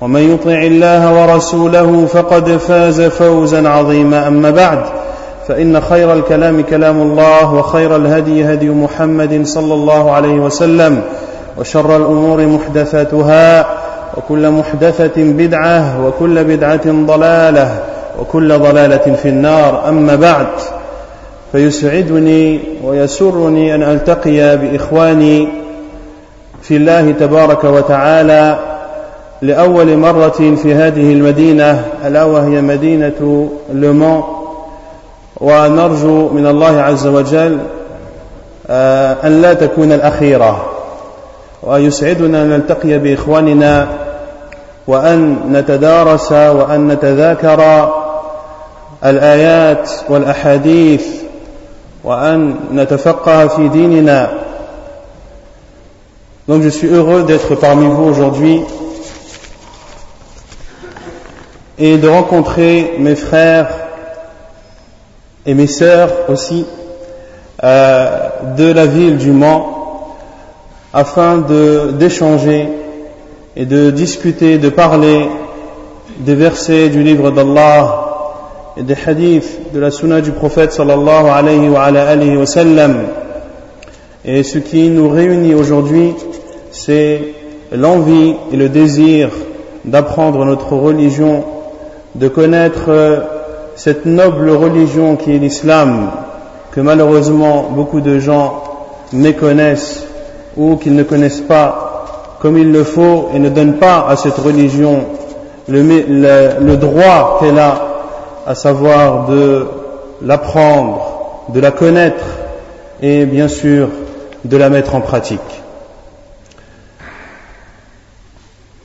ومن يطع الله ورسوله فقد فاز فوزا عظيما. أما بعد فإن خير الكلام كلام الله وخير الهدي هدي محمد صلى الله عليه وسلم وشر الأمور محدثاتها وكل محدثة بدعة وكل بدعة ضلالة وكل ضلالة في النار. أما بعد فيسعدني ويسرني أن ألتقي بإخواني في الله تبارك وتعالى لأول مرة في هذه المدينة ألا وهي مدينة لومان ونرجو من الله عز وجل أن لا تكون الأخيرة. ويسعدنا أن نلتقي بإخواننا وأن نتدارس وأن نتذاكر الآيات والأحاديث وأن نتفقه في ديننا. Donc je suis heureux d'être parmi vous aujourd'hui. Et de rencontrer mes frères et mes sœurs aussi euh, de la ville du Mans afin d'échanger et de discuter, de parler des versets du livre d'Allah et des hadiths de la sunna du prophète sallallahu alayhi wa, alayhi wa sallam. Et ce qui nous réunit aujourd'hui, c'est l'envie et le désir d'apprendre notre religion de connaître cette noble religion qui est l'islam, que malheureusement beaucoup de gens méconnaissent ou qu'ils ne connaissent pas comme il le faut et ne donnent pas à cette religion le, le, le droit qu'elle a, à savoir de l'apprendre, de la connaître et bien sûr de la mettre en pratique.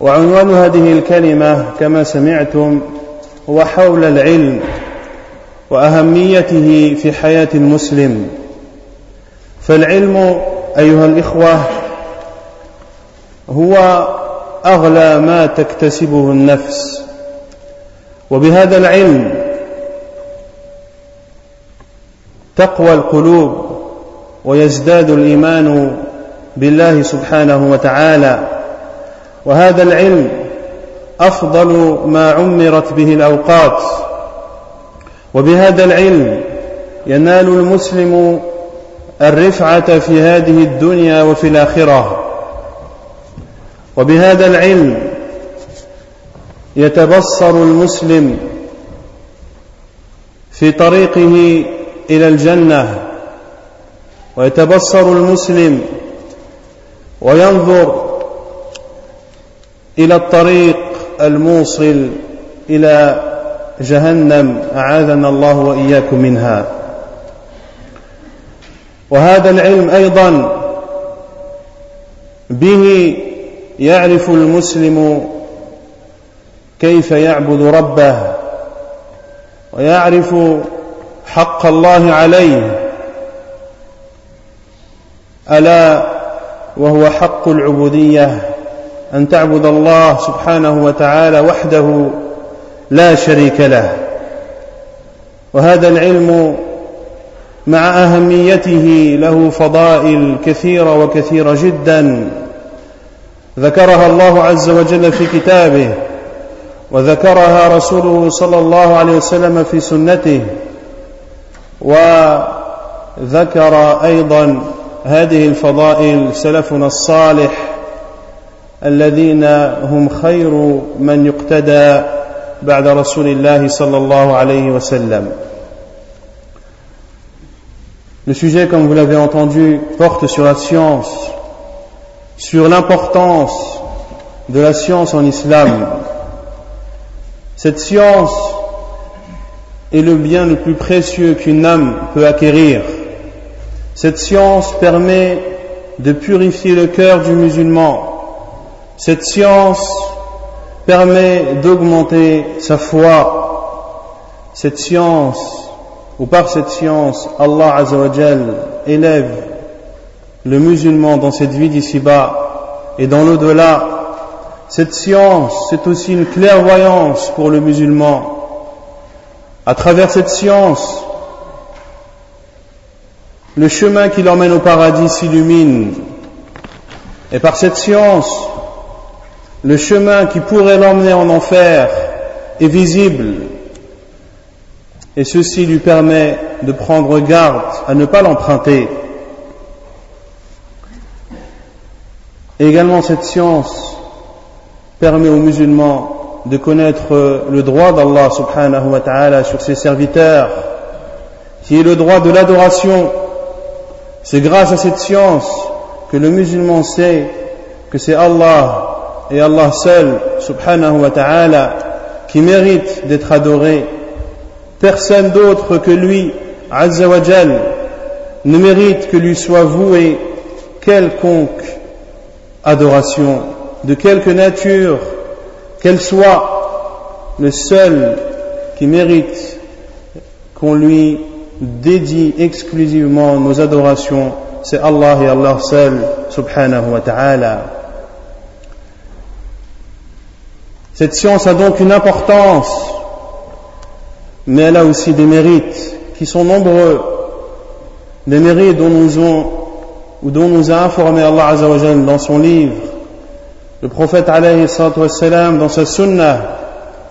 وعنوان هذه الكلمة كما سمعتم هو حول العلم وأهميته في حياة المسلم. فالعلم أيها الإخوة هو أغلى ما تكتسبه النفس وبهذا العلم تقوى القلوب ويزداد الإيمان بالله سبحانه وتعالى. وهذا العلم أفضل ما عمرت به الأوقات. وبهذا العلم ينال المسلم الرفعة في هذه الدنيا وفي الآخرة. وبهذا العلم يتبصر المسلم في طريقه إلى الجنة. ويتبصر المسلم وينظر إلى الطريق الموصل إلى جهنم أعاذنا الله وإياكم منها. وهذا العلم أيضا به يعرف المسلم كيف يعبد ربه ويعرف حق الله عليه. ألا وهو حق العبودية. أن تعبد الله سبحانه وتعالى وحده لا شريك له. وهذا العلم مع أهميته له فضائل كثيرة وكثيرة جدا. ذكرها الله عز وجل في كتابه وذكرها رسوله صلى الله عليه وسلم في سنته وذكر أيضا هذه الفضائل سلفنا الصالح الذين هم خير من يقتدى بعد رسول الله صلى الله عليه وسلم Le sujet, comme vous l'avez entendu, porte sur la science, sur l'importance de la science en islam. Cette science est le bien le plus précieux qu'une âme peut acquérir. Cette science permet de purifier le cœur du musulman. cette science permet d'augmenter sa foi. Cette science, ou par cette science, Allah Azzawajal élève le musulman dans cette vie d'ici-bas et dans l'au-delà. Cette science, c'est aussi une clairvoyance pour le musulman. À travers cette science, le chemin qui l'emmène au paradis s'illumine. Et par cette science, le chemin qui pourrait l'emmener en enfer est visible. Et ceci lui permet de prendre garde à ne pas l'emprunter. également cette science permet aux musulmans de connaître le droit d'Allah subhanahu wa ta'ala sur ses serviteurs, qui est le droit de l'adoration. C'est grâce à cette science que le musulman sait que c'est Allah et Allah seul, subhanahu wa ta'ala, qui mérite d'être adoré. Personne d'autre que lui, azza wa ne mérite que lui soit voué quelconque adoration, de quelque nature qu'elle soit, le seul qui mérite qu'on lui dédie exclusivement nos adorations, c'est Allah et Allah seul, subhanahu wa ta'ala. Cette science a donc une importance, mais elle a aussi des mérites qui sont nombreux, des mérites dont nous, ont, ou dont nous a informé Allah Azzawajal dans son livre, le prophète alayhi wassalam, dans sa sunnah,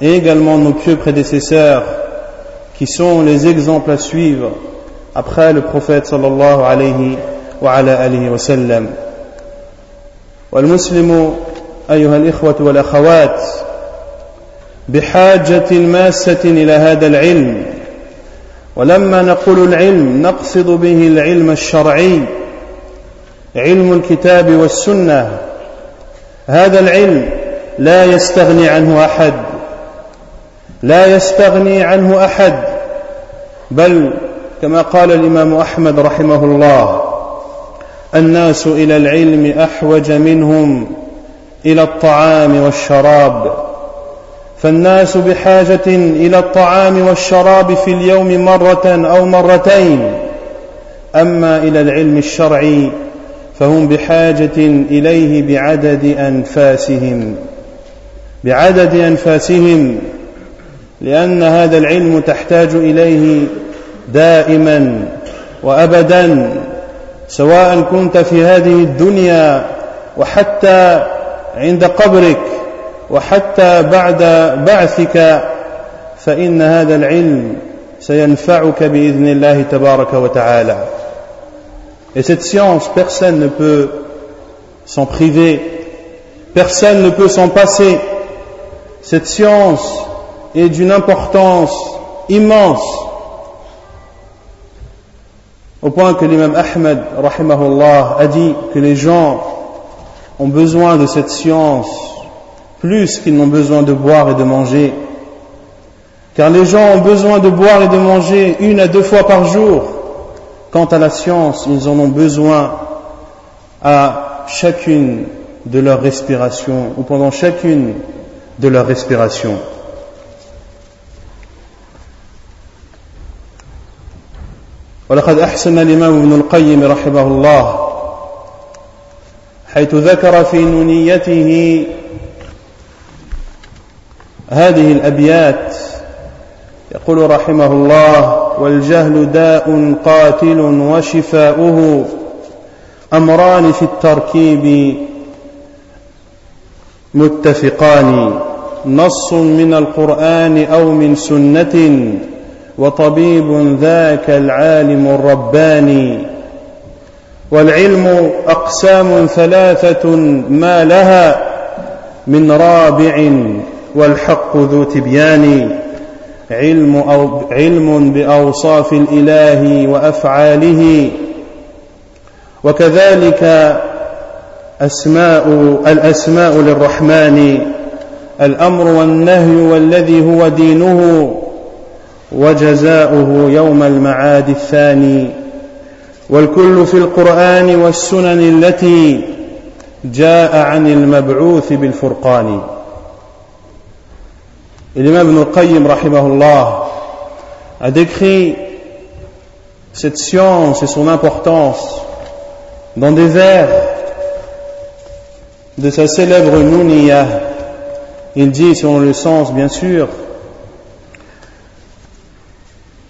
et également nos pieux prédécesseurs, qui sont les exemples à suivre après le prophète sallallahu alayhi wa ala alihi wa sallam. والمسلم أيها الإخوة والأخوات بحاجة ماسة إلى هذا العلم. ولما نقول العلم نقصد به العلم الشرعي. علم الكتاب والسنة. هذا العلم لا يستغني عنه أحد. لا يستغني عنه أحد. بل كما قال الإمام أحمد رحمه الله الناس إلى العلم أحوج منهم إلى الطعام والشراب. فالناس بحاجة إلى الطعام والشراب في اليوم مرة أو مرتين. أما إلى العلم الشرعي فهم بحاجة إليه بعدد أنفاسهم. بعدد أنفاسهم لأن هذا العلم تحتاج إليه دائما وأبدا سواء كنت في هذه الدنيا وحتى عند قبرك. وحتى بعد بعثك فإن هذا العلم سينفعك بإذن الله تبارك وتعالى Et cette science, personne ne peut s'en priver, personne ne peut s'en passer. Cette science est d'une importance immense, au point que l'imam Ahmed, rahimahullah, a dit que les gens ont besoin de cette science plus qu'ils n'ont besoin de boire et de manger. Car les gens ont besoin de boire et de manger une à deux fois par jour. Quant à la science, ils en ont besoin à chacune de leurs respirations ou pendant chacune de leurs respirations. ولقد أحسن الإمام ابن القيم رحمه الله حيث ذكر في نونيته هذه الأبيات. يقول رحمه الله والجهل داء قاتل وشفاؤه. أمران في التركيب متفقان نص من القرآن أو من سنة وطبيب ذاك العالم الرباني. والعلم أقسام ثلاثة ما لها من رابع والحق ذو تبيان. علم, أو علم بأوصاف الإله وأفعاله. وكذلك أسماء الأسماء للرحمن. الأمر والنهي والذي هو دينه. وجزاؤه يوم المعاد الثاني. والكل في القرآن والسنن التي جاء عن المبعوث بالفرقان. Et l'imam Ibn al-Qayyim, a décrit cette science et son importance dans des vers de sa célèbre Nouniya. Il dit, selon le sens bien sûr,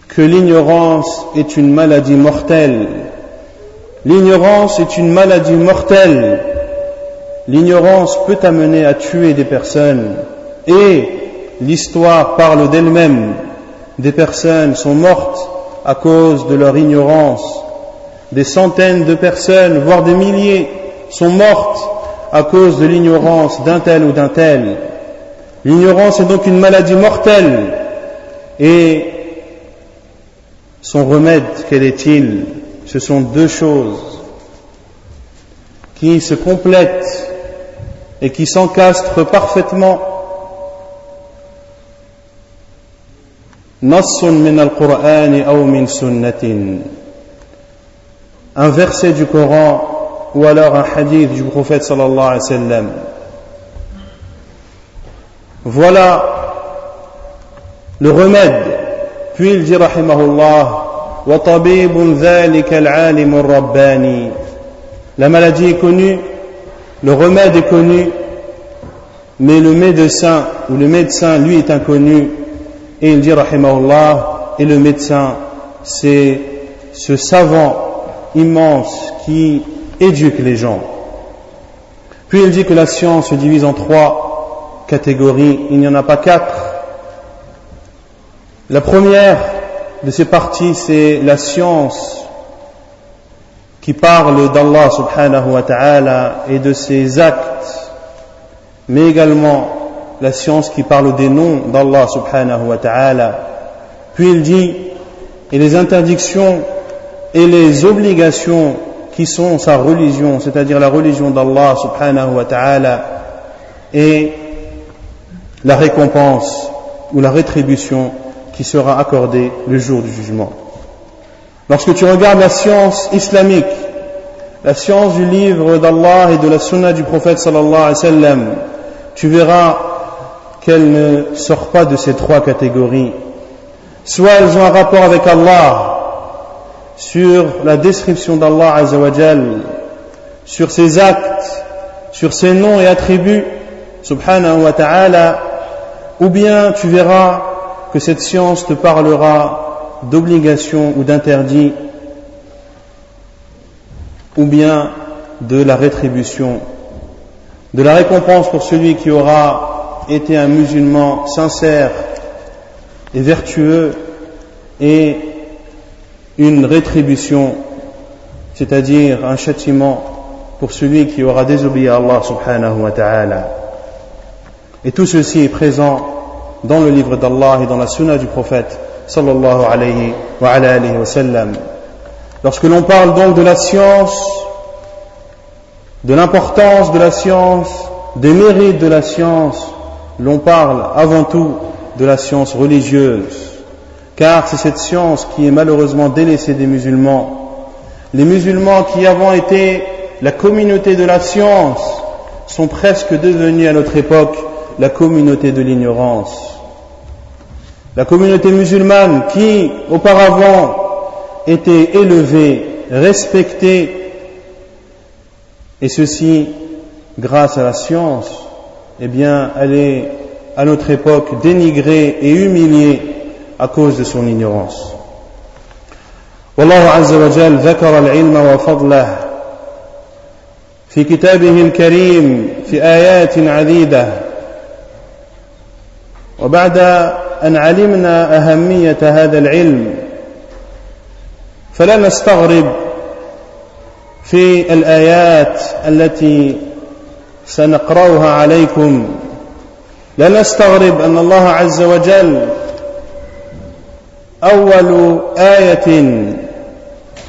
que l'ignorance est une maladie mortelle. L'ignorance est une maladie mortelle. L'ignorance peut amener à tuer des personnes et l'histoire parle d'elle-même. Des personnes sont mortes à cause de leur ignorance. Des centaines de personnes, voire des milliers, sont mortes à cause de l'ignorance d'un tel ou d'un tel. L'ignorance est donc une maladie mortelle et son remède, quel est-il? Ce sont deux choses qui se complètent et qui s'encastrent parfaitement. Min al min sunnatin. Un verset du Coran ou alors un hadith du prophète sallallahu alayhi wa sallam. Voilà le remède puis il dit rahimahullah La maladie est connue, le remède est connu, mais le médecin ou le médecin lui est inconnu. Et il dit rahimahullah, et le médecin c'est ce savant immense qui éduque les gens. Puis il dit que la science se divise en trois catégories, il n'y en a pas quatre. La première de ces parties, c'est la science qui parle d'Allah subhanahu wa ta'ala et de ses actes, mais également la science qui parle des noms d'Allah subhanahu wa ta'ala. Puis il dit, et les interdictions et les obligations qui sont sa religion, c'est-à-dire la religion d'Allah subhanahu wa ta'ala, et la récompense ou la rétribution qui sera accordé le jour du jugement. Lorsque tu regardes la science islamique, la science du livre d'Allah et de la sunna du prophète sallallahu alayhi wa tu verras qu'elle ne sort pas de ces trois catégories. Soit elles ont un rapport avec Allah, sur la description d'Allah azawajal, sur ses actes, sur ses noms et attributs, subhanahu wa ta'ala, ou bien tu verras que cette science te parlera d'obligation ou d'interdit, ou bien de la rétribution, de la récompense pour celui qui aura été un musulman sincère et vertueux, et une rétribution, c'est-à-dire un châtiment pour celui qui aura désobéi à Allah subhanahu wa ta'ala. Et tout ceci est présent dans le livre d'Allah et dans la sunna du prophète sallallahu alayhi wa, alayhi wa. Lorsque l'on parle donc de la science, de l'importance de la science, des mérites de la science, l'on parle avant tout de la science religieuse, car c'est cette science qui est malheureusement délaissée des musulmans. Les musulmans qui avons été la communauté de la science sont presque devenus à notre époque la communauté de l'ignorance. La communauté musulmane qui auparavant était élevée, respectée, et ceci grâce à la science, eh bien, elle est à notre époque dénigrée et humiliée à cause de son ignorance. والله عز وجل ذكر العلم وفضله في كتابه الكريم في آيات عديدة وبعد أن علمنا أهمية هذا العلم فلا نستغرب في الآيات التي سنقرأها عليكم. لا نستغرب أن الله عز وجل أول آية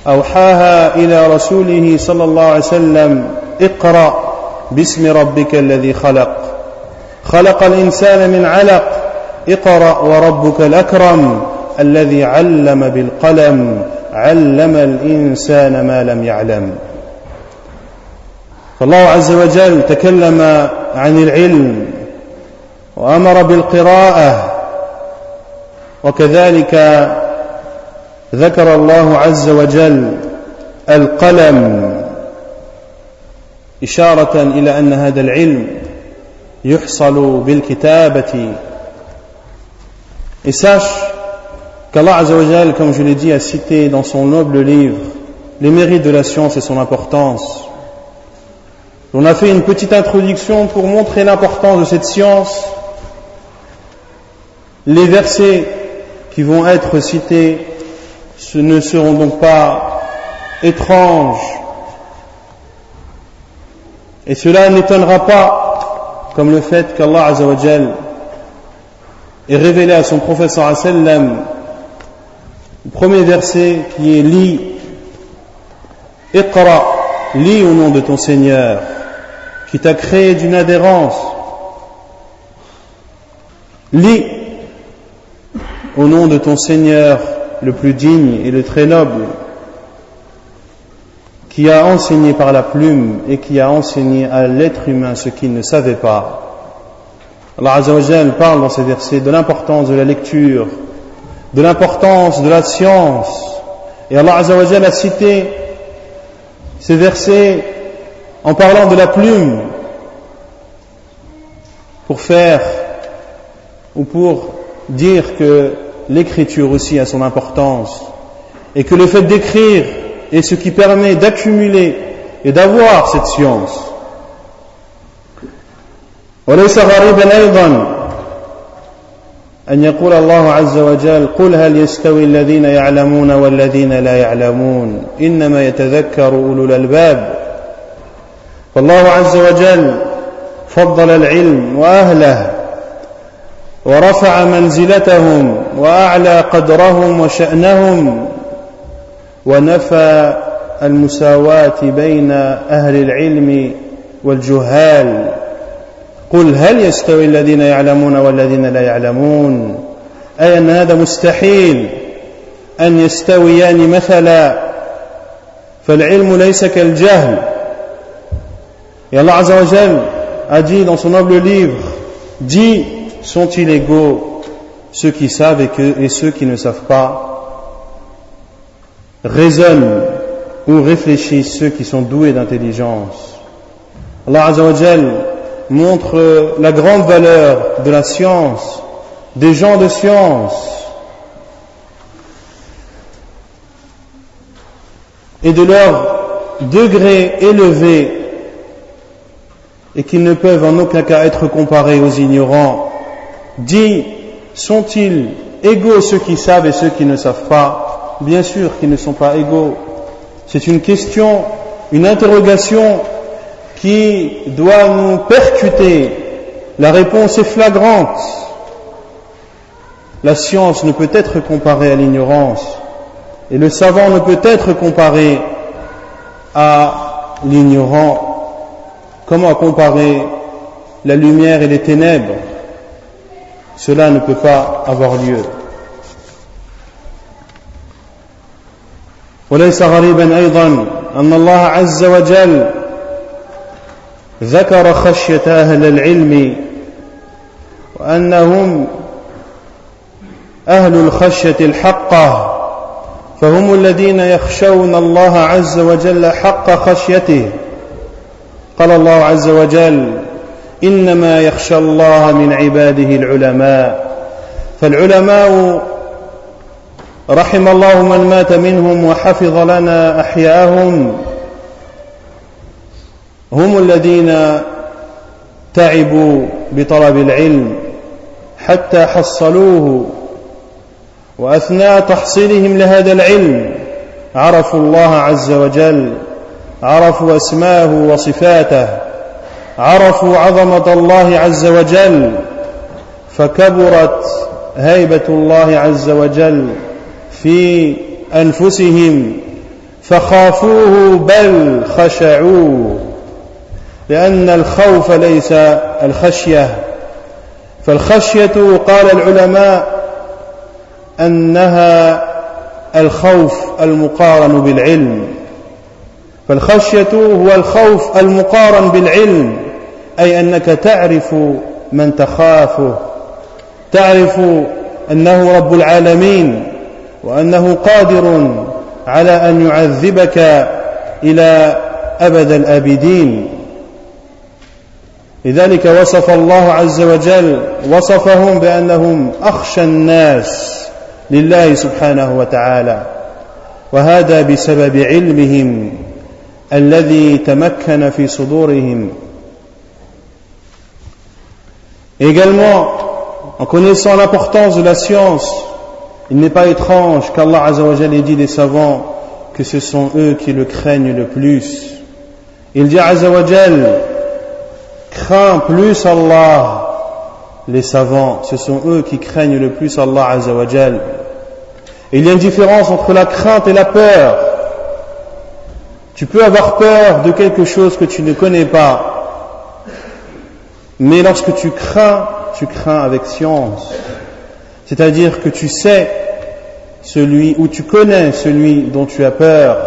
أوحاها إلى رسوله صلى الله عليه وسلم اقرأ باسم ربك الذي خلق. خلق الإنسان من علق. اقرأ وربك الأكرم الذي علم بالقلم. علم الإنسان ما لم يعلم. فالله عز وجل تكلم عن العلم وأمر بالقراءة وكذلك ذكر الله عز وجل القلم إشارة إلى أن هذا العلم يحصل بالكتابة Et sache qu'Allah Azzawajal, comme je l'ai dit, a cité dans son noble livre les mérites de la science et son importance. On a fait une petite introduction pour montrer l'importance de cette science. Les versets qui vont être cités ne seront donc pas étranges. Et cela n'étonnera pas, comme le fait qu'Allah Azzawajal ait révélé à son professeur le premier verset qui est lit, Iqra, lis au nom de ton Seigneur, qui t'a créé d'une adhérence. Lis au nom de ton Seigneur le plus digne et le très noble, qui a enseigné par la plume et qui a enseigné à l'être humain ce qu'il ne savait pas. Allah Azzawajal parle dans ces versets de l'importance de la lecture, de l'importance de la science. Et Allah Azzawajal a cité ces versets en parlant de la plume pour faire ou pour dire que l'écriture aussi a son importance et que le fait d'écrire est ce qui permet d'accumuler et d'avoir cette science. وليس غريبا أيضا أن يقول الله عز وجل قل هل يستوي الذين يعلمون والذين لا يعلمون إنما يتذكر أولو الألباب فالله عز وجل فضل العلم وأهله ورفع منزلتهم وأعلى قدرهم وشأنهم ونفى المساواة بين أهل العلم والجهال. قل هل يستوي الذين يعلمون والذين لا يعلمون؟ أي أن هذا مستحيل أن يستويان مثلا؟ فالعلم ليس كالجهل. Et Allah a dit dans son noble livre, dit sont-ils égaux ceux qui savent et ceux qui ne savent pas Raisonnent ou réfléchissent ceux qui sont doués d'intelligence. Allah Azzawajal montre la grande valeur de la science, des gens de science et de leur degré élevé et qu'ils ne peuvent en aucun cas être comparés aux ignorants dit sont-ils égaux ceux qui savent et ceux qui ne savent pas? Bien sûr qu'ils ne sont pas égaux. C'est une question, une interrogation qui doit nous percuter. La réponse est flagrante. La science ne peut être comparée à l'ignorance et le savant ne peut être comparé à l'ignorant. Comment comparer la lumière et les ténèbres cela ne peut pas avoir lieu. وليس غريبا ايضا ان الله عز وجل ذكر خشيه اهل العلم وانهم اهل الخشيه الحقه فهم الذين يخشون الله عز وجل حق خشيته قال الله عز وجل إنما يخشى الله من عباده العلماء. فالعلماء رحم الله من مات منهم وحفظ لنا أحياءهم. هم الذين تعبوا بطلب العلم حتى حصلوه وأثناء تحصيلهم لهذا العلم عرفوا الله عز وجل. عرفوا اسماءه وصفاته عرفوا عظمة الله عز وجل فكبرت هيبة الله عز وجل في أنفسهم فخافوه بل خشعوه لأن الخوف ليس الخشية. فالخشية قال العلماء أنها الخوف المقارن بالعلم. فالخشية هو الخوف المقارن بالعلم أي أنك تعرف من تخافه تعرف أنه رب العالمين وأنه قادر على أن يعذبك إلى أبد الآبدين. لذلك وصف الله عز وجل وصفهم بأنهم أخشى الناس لله سبحانه وتعالى وهذا بسبب علمهم. الذي تمكن في صدورهم Également, en connaissant l'importance de la science, il n'est pas étrange qu'Allah Azzawajal ait dit des savants que ce sont eux qui le craignent le plus. Il dit Azzawajal, crains plus Allah, les savants, ce sont eux qui craignent le plus Allah Azzawajal. il y a une différence entre la crainte et la peur. Tu peux avoir peur de quelque chose que tu ne connais pas, mais lorsque tu crains, tu crains avec science. C'est-à-dire que tu sais celui, ou tu connais celui dont tu as peur.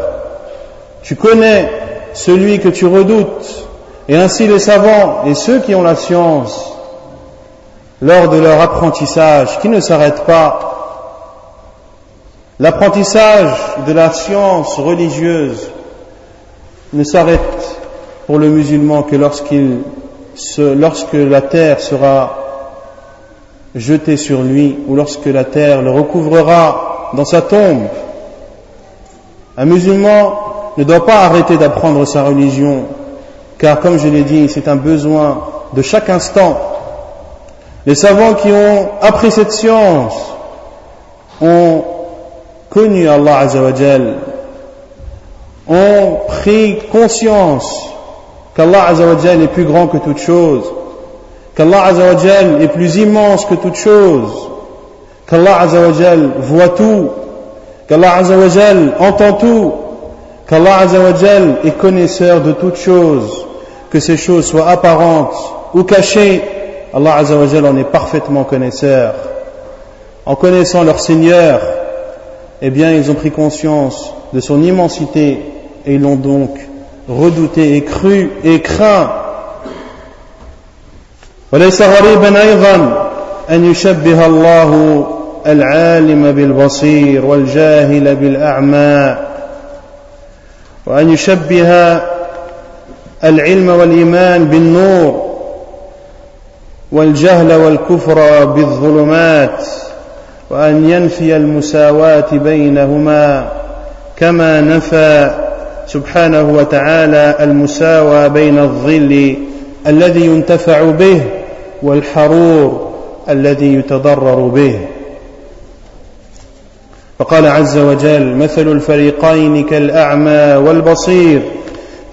Tu connais celui que tu redoutes. Et ainsi les savants et ceux qui ont la science, lors de leur apprentissage, qui ne s'arrêtent pas, L'apprentissage de la science religieuse ne s'arrête pour le musulman que lorsqu'il lorsque la terre sera jetée sur lui ou lorsque la terre le recouvrera dans sa tombe. Un musulman ne doit pas arrêter d'apprendre sa religion, car comme je l'ai dit, c'est un besoin de chaque instant. Les savants qui ont appris cette science ont connu Allah Azzawajal, ont pris conscience qu'Allah Azzawajal est plus grand que toute chose, qu'Allah Azzawajal est plus immense que toute chose, qu'Allah Azzawajal voit tout, qu'Allah Azzawajal entend tout, qu'Allah Azzawajal est connaisseur de toutes choses, que ces choses soient apparentes ou cachées, Allah Azzawajal en est parfaitement connaisseur. En connaissant leur Seigneur, eh bien ils ont pris conscience de son immensité et l'ont donc redouté et cru et craint. وليس غريبا أيضا أن يشبه الله العالم بالبصير والجاهل بالأعمى وأن يشبه العلم والإيمان بالنور والجهل والكفر بالظلمات وأن ينفي المساواة بينهما كما نفى سبحانه وتعالى المساواة بين الظل الذي ينتفع به والحرور الذي يتضرر به. فقال عز وجل مثل الفريقين كالأعمى والبصير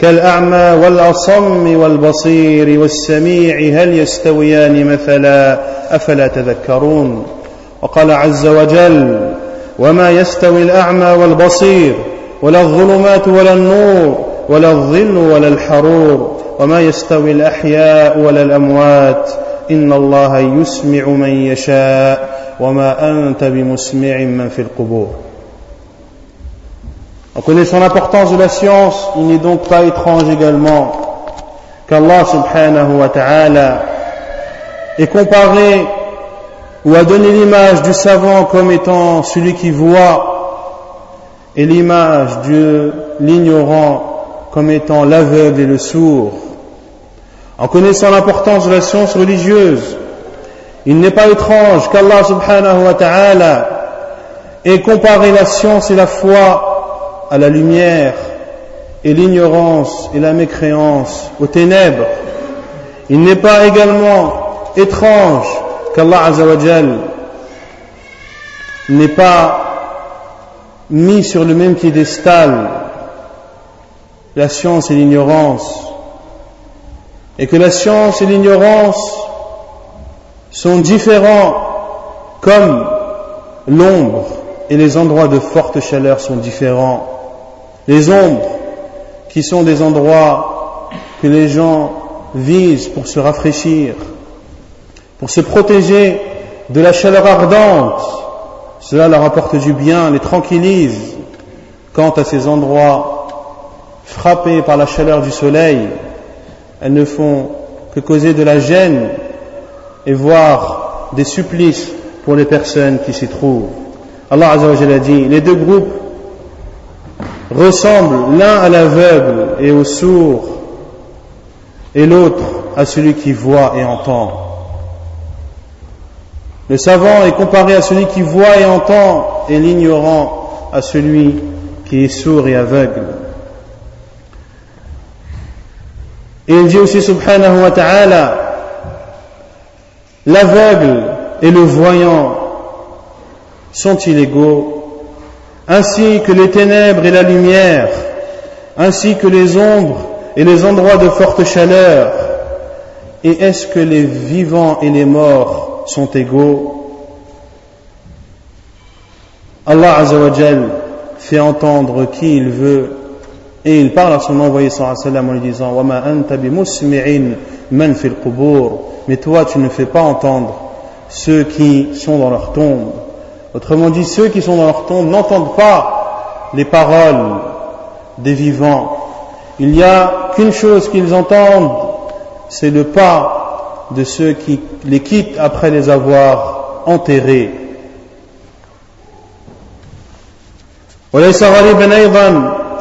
كالأعمى والأصم والبصير والسميع هل يستويان مثلا؟ أفلا تذكرون؟ وقال عز وجل وما يستوي الأعمى والبصير ولا الظلمات ولا النور ولا الظل ولا الحرور وما يستوي الأحياء ولا الأموات إن الله يسمع من يشاء وما أنت بمسمع من في القبور En connaissant l'importance de la science, il n'est donc pas étrange également qu'Allah subhanahu wa ta'ala est comparé ou a donné l'image du savant comme étant celui qui voit et l'image de l'ignorant comme étant l'aveugle et le sourd. En connaissant l'importance de la science religieuse, il n'est pas étrange qu'Allah subhanahu wa ta'ala ait comparé la science et la foi à la lumière et l'ignorance et la mécréance aux ténèbres. Il n'est pas également étrange qu'Allah Azzawajal n'est pas mis sur le même piédestal la science et l'ignorance, et que la science et l'ignorance sont différents comme l'ombre et les endroits de forte chaleur sont différents. Les ombres, qui sont des endroits que les gens visent pour se rafraîchir, pour se protéger de la chaleur ardente, cela leur apporte du bien, les tranquillise. Quant à ces endroits frappés par la chaleur du soleil, elles ne font que causer de la gêne et voir des supplices pour les personnes qui s'y trouvent. Allah a dit, les deux groupes ressemblent l'un à l'aveugle et au sourd et l'autre à celui qui voit et entend. Le savant est comparé à celui qui voit et entend et l'ignorant à celui qui est sourd et aveugle. Et il dit aussi subhanahu wa ta'ala, l'aveugle et le voyant sont-ils égaux, ainsi que les ténèbres et la lumière, ainsi que les ombres et les endroits de forte chaleur, et est-ce que les vivants et les morts sont égaux. Allah Azzawajal fait entendre qui il veut et il parle à son envoyé sallam en lui disant mais toi tu ne fais pas entendre ceux qui sont dans leur tombe. Autrement dit ceux qui sont dans leur tombe n'entendent pas les paroles des vivants. Il n'y a qu'une chose qu'ils entendent c'est le pas de ceux qui les quittent après les avoir enterrés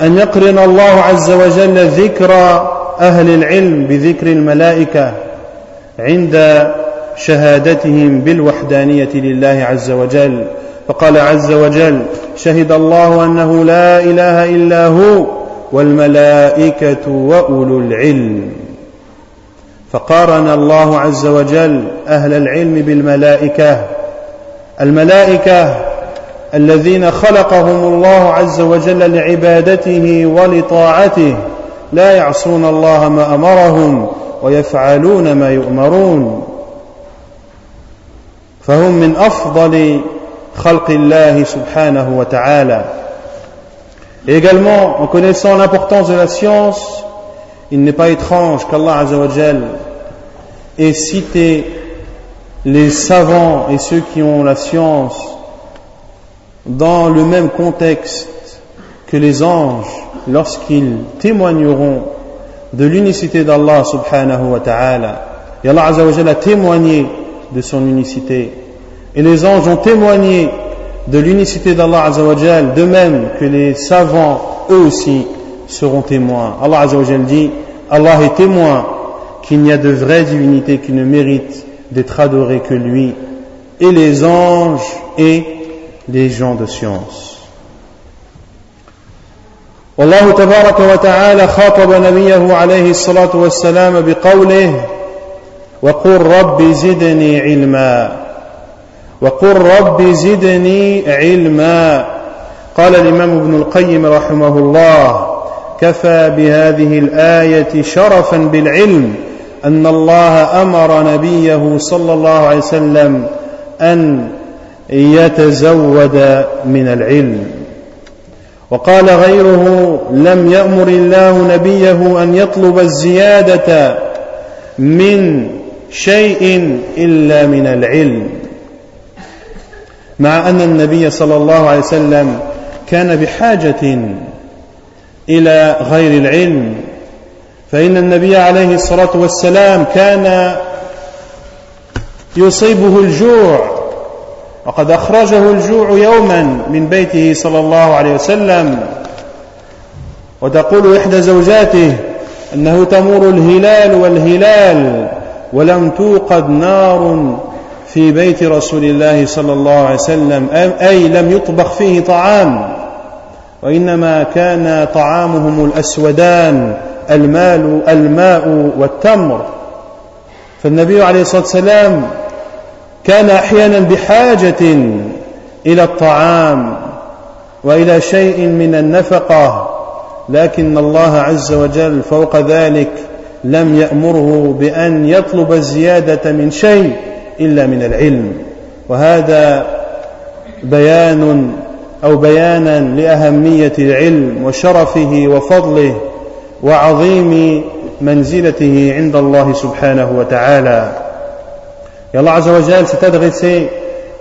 أن يقرن الله عز وجل ذكر أهل العلم بذكر الملائكة عند شهادتهم بالوحدانية لله عز وجل فقال عز وجل شهد الله أنه لا إله إلا هو والملائكة وأولو العلم فقارن الله عز وجل أهل العلم بالملائكة. الملائكة الذين خلقهم الله عز وجل لعبادته ولطاعته لا يعصون الله ما أمرهم ويفعلون ما يؤمرون. فهم من أفضل خلق الله سبحانه وتعالى. Et également, en connaissant l'importance de la science, il n'est pas étrange qu'Allah Azzawajal ait cité les savants et ceux qui ont la science dans le même contexte que les anges lorsqu'ils témoigneront de l'unicité d'Allah subhanahu wa ta'ala. Et Allah a témoigné de son unicité. Et les anges ont témoigné de l'unicité d'Allah de même que les savants, eux aussi, seront témoins. Allah dit, Allah est témoin qu'il n'y a de vraie divinité qui ne mérite d'être adoré que lui. Et les anges et les gens de science. والله تبارك وتعالى خاطب نبيه عليه الصلاة والسلام بقوله وقل رب زدني علما وقل رب زدني علما قال الإمام ابن القيم رحمه الله كفى بهذه الآية شرفا بالعلم أن الله أمر نبيه صلى الله عليه وسلم أن يتزود من العلم. وقال غيره لم يأمر الله نبيه أن يطلب الزيادة من شيء إلا من العلم. مع أن النبي صلى الله عليه وسلم كان بحاجة إلى غير العلم. فإن النبي عليه الصلاة والسلام كان يصيبه الجوع وقد أخرجه الجوع يوما من بيته صلى الله عليه وسلم. وتقول إحدى زوجاته أنه تمور الهلال والهلال ولم توقد نار في بيت رسول الله صلى الله عليه وسلم أي لم يطبخ فيه طعام. وإنما كان طعامهم الأسودان المال الماء والتمر. فالنبي عليه الصلاة والسلام كان أحيانا بحاجة إلى الطعام وإلى شيء من النفقة لكن الله عز وجل فوق ذلك لم يأمره بأن يطلب الزيادة من شيء إلا من العلم. وهذا بيان أو بيانا لأهمية العلم وشرفه وفضله وعظيم منزلته عند الله سبحانه وتعالى Et Allah Azzawajal s'est adressé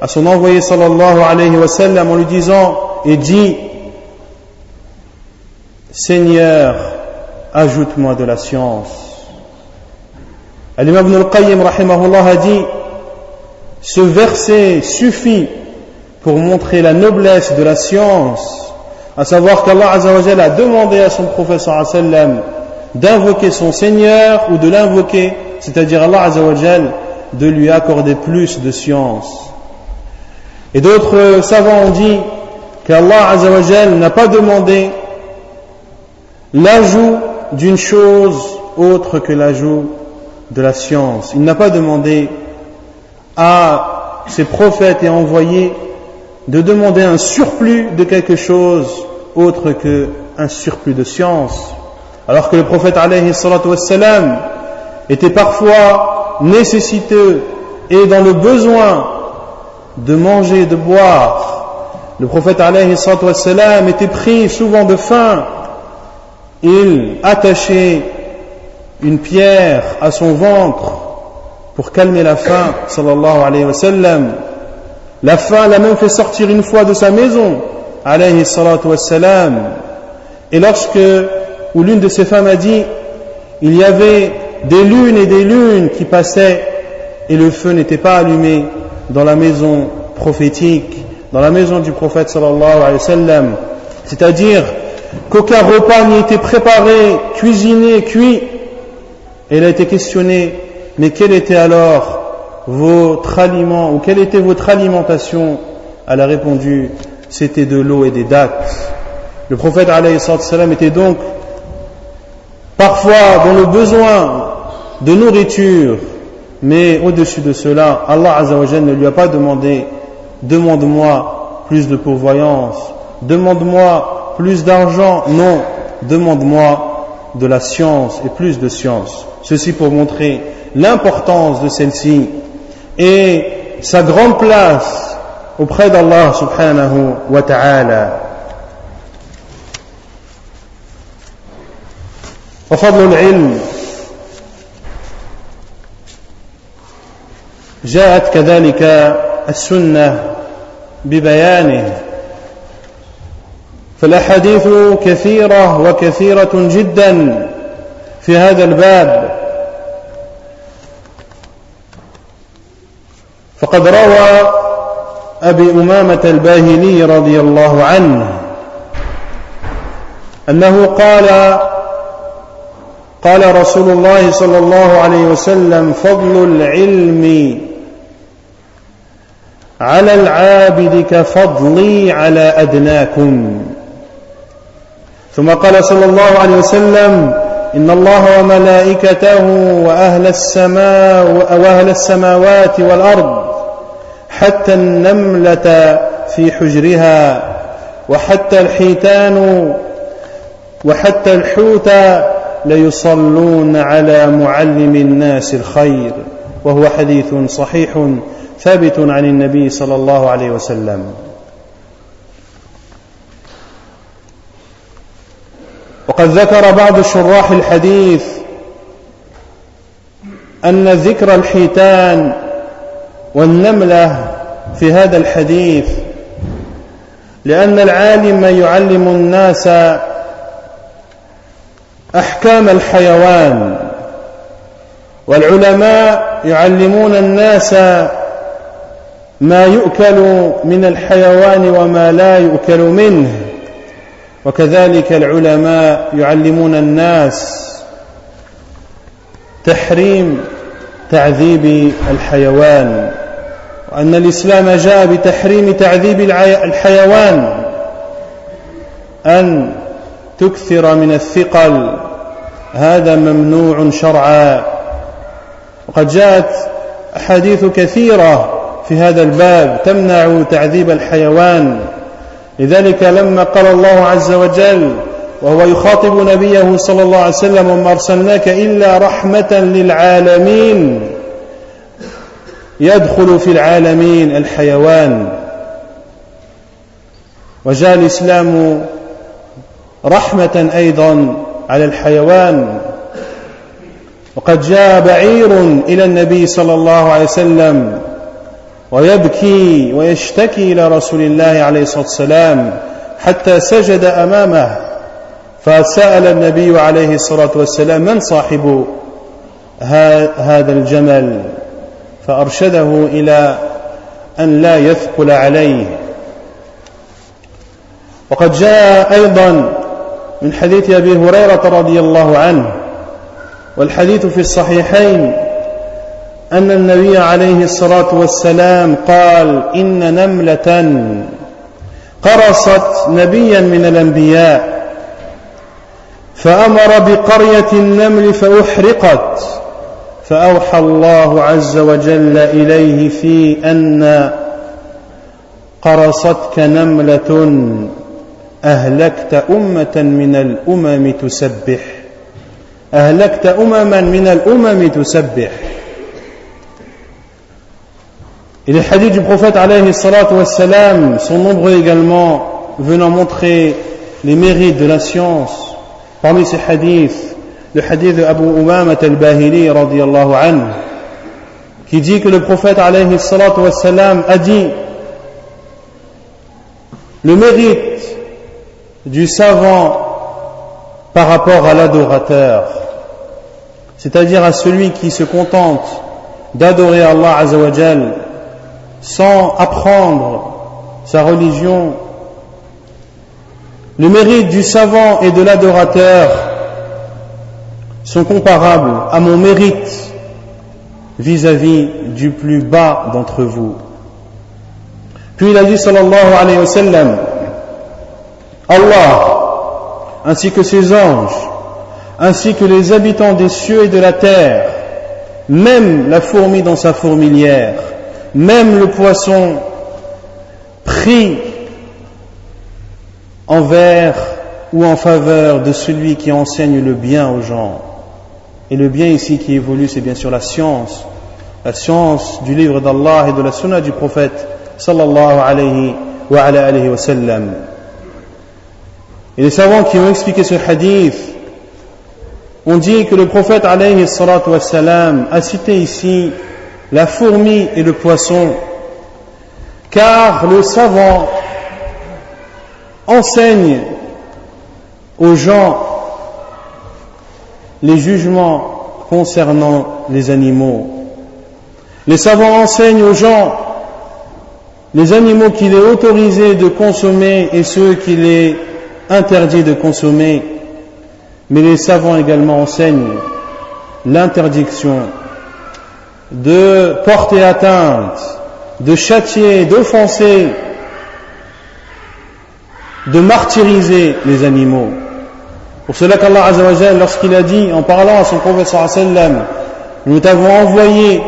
à son envoyé sallallahu alayhi wa sallam en lui disant et dit Seigneur, ajoute-moi de la science. Al-Imam Ibn al-Qayyim rahimahullah a dit Ce verset suffit pour montrer la noblesse de la science, à savoir qu'Allah a demandé à son professeur d'invoquer son Seigneur ou de l'invoquer, c'est-à-dire Allah de lui accorder plus de science. Et d'autres savants ont dit qu'Allah n'a pas demandé l'ajout d'une chose autre que l'ajout de la science. Il n'a pas demandé à ses prophètes et envoyés de demander un surplus de quelque chose autre qu'un surplus de science. Alors que le prophète alayhi était parfois nécessiteux et dans le besoin de manger, de boire. Le prophète alayhi était pris souvent de faim. Il attachait une pierre à son ventre pour calmer la faim, sallallahu alayhi wa sallam. La faim l'a même fait sortir une fois de sa maison, alayhi salatu wassalam. Et lorsque, ou l'une de ses femmes a dit, il y avait des lunes et des lunes qui passaient et le feu n'était pas allumé dans la maison prophétique, dans la maison du prophète sallallahu alayhi wa sallam. C'est-à-dire qu'aucun repas n'y était préparé, cuisiné, cuit. Et elle a été questionnée, mais quel était alors votre aliment ou quelle était votre alimentation? Elle a répondu c'était de l'eau et des dattes. Le prophète salam était donc parfois dans le besoin de nourriture, mais au-dessus de cela, Allah Azzawajal ne lui a pas demandé demande-moi plus de pourvoyance, demande-moi plus d'argent, non, demande-moi de la science et plus de science. Ceci pour montrer l'importance de celle-ci et sa grande place auprès d'Allah subhanahu wa ta'ala. وفضل العلم جاءت كذلك السنة ببيانه. فالأحاديث كثيرة وكثيرة جدا في هذا الباب. فقد روى أبي أمامة الباهلي رضي الله عنه أنه قال قال رسول الله صلى الله عليه وسلم فضل العلم على العابد كفضلي على أدناكم. ثم قال صلى الله عليه وسلم إن الله وملائكته وأهل السماء وأهل السماوات والأرض حتى النملة في حجرها وحتى الحيتان وحتى الحوت ليصلون على معلم الناس الخير وهو حديث صحيح ثابت عن النبي صلى الله عليه وسلم. وقد ذكر بعض شراح الحديث أن ذكر الحيتان والنملة في هذا الحديث لأن العالم يعلم الناس أحكام الحيوان والعلماء يعلمون الناس ما يؤكل من الحيوان وما لا يؤكل منه. وكذلك العلماء يعلمون الناس تحريم تعذيب الحيوان. وأن الإسلام جاء بتحريم تعذيب الحيوان أن تكثر من الثقل. هذا ممنوع شرعا. وقد جاءت أحاديث كثيرة في هذا الباب تمنع تعذيب الحيوان. لذلك لما قال الله عز وجل وهو يخاطب نبيه صلى الله عليه وسلم وما أرسلناك إلا رحمة للعالمين يدخل في العالمين الحيوان. وجاء الإسلام رحمة أيضا على الحيوان. وقد جاء بعير إلى النبي صلى الله عليه وسلم ويبكي ويشتكي إلى رسول الله عليه الصلاة والسلام حتى سجد أمامه. فسأل النبي عليه الصلاة والسلام من صاحب هذا الجمل؟ فأرشده إلى أن لا يثقل عليه. وقد جاء أيضا من حديث أبي هريرة رضي الله عنه والحديث في الصحيحين أن النبي عليه الصلاة والسلام قال إن نملة قرصت نبيا من الأنبياء فأمر بقرية النمل فأحرقت. فأوحى الله عز وجل إليه في أن قرصتك نملة أهلكت أمة من الأمم تسبح أهلكت أمما من الأمم تسبح Et les hadiths du prophète alayhi salatu wassalam sont nombreux également venant montrer les mérites de la science. Parmi ces hadiths, le hadith de Abu al-Bahili radiyallahu anhu, qui dit que le prophète alayhi salatu wassalam a dit le mérite du savant par rapport à l'adorateur, c'est-à-dire à celui qui se contente d'adorer Allah Azzawajal sans apprendre sa religion. Le mérite du savant et de l'adorateur sont comparables à mon mérite vis-à-vis du plus bas d'entre vous. Puis il a dit sallallahu alayhi wa Allah, ainsi que ses anges, ainsi que les habitants des cieux et de la terre, même la fourmi dans sa fourmilière, même le poisson pris envers ou en faveur de celui qui enseigne le bien aux gens. Et le bien ici qui évolue, c'est bien sûr la science, la science du livre d'Allah et de la sunna du prophète sallallahu alayhi wa, alayhi wa sallam. Et les savants qui ont expliqué ce hadith ont dit que le prophète alayhi wassalam, a cité ici la fourmi et le poisson, car le savant enseigne aux gens les jugements concernant les animaux. Les savants enseignent aux gens les animaux qu'il est autorisé de consommer et ceux qu'il est interdit de consommer, mais les savants également enseignent l'interdiction de porter atteinte, de châtier, d'offenser, de martyriser les animaux. Pour cela qu'Allah Azzawajal, lorsqu'il a dit, en parlant à son prophète sallam, nous t'avons envoyé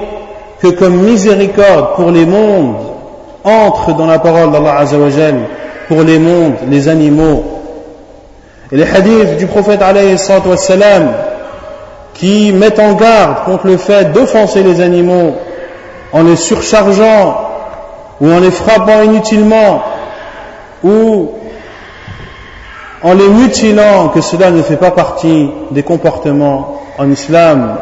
que comme miséricorde pour les mondes, entre dans la parole d'Allah Azzawajal, pour les mondes, les animaux. Et les hadiths du prophète alayhi qui mettent en garde contre le fait d'offenser les animaux en les surchargeant ou en les frappant inutilement ou en les mutilant, que cela ne fait pas partie des comportements en islam.